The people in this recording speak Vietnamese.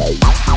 Bye.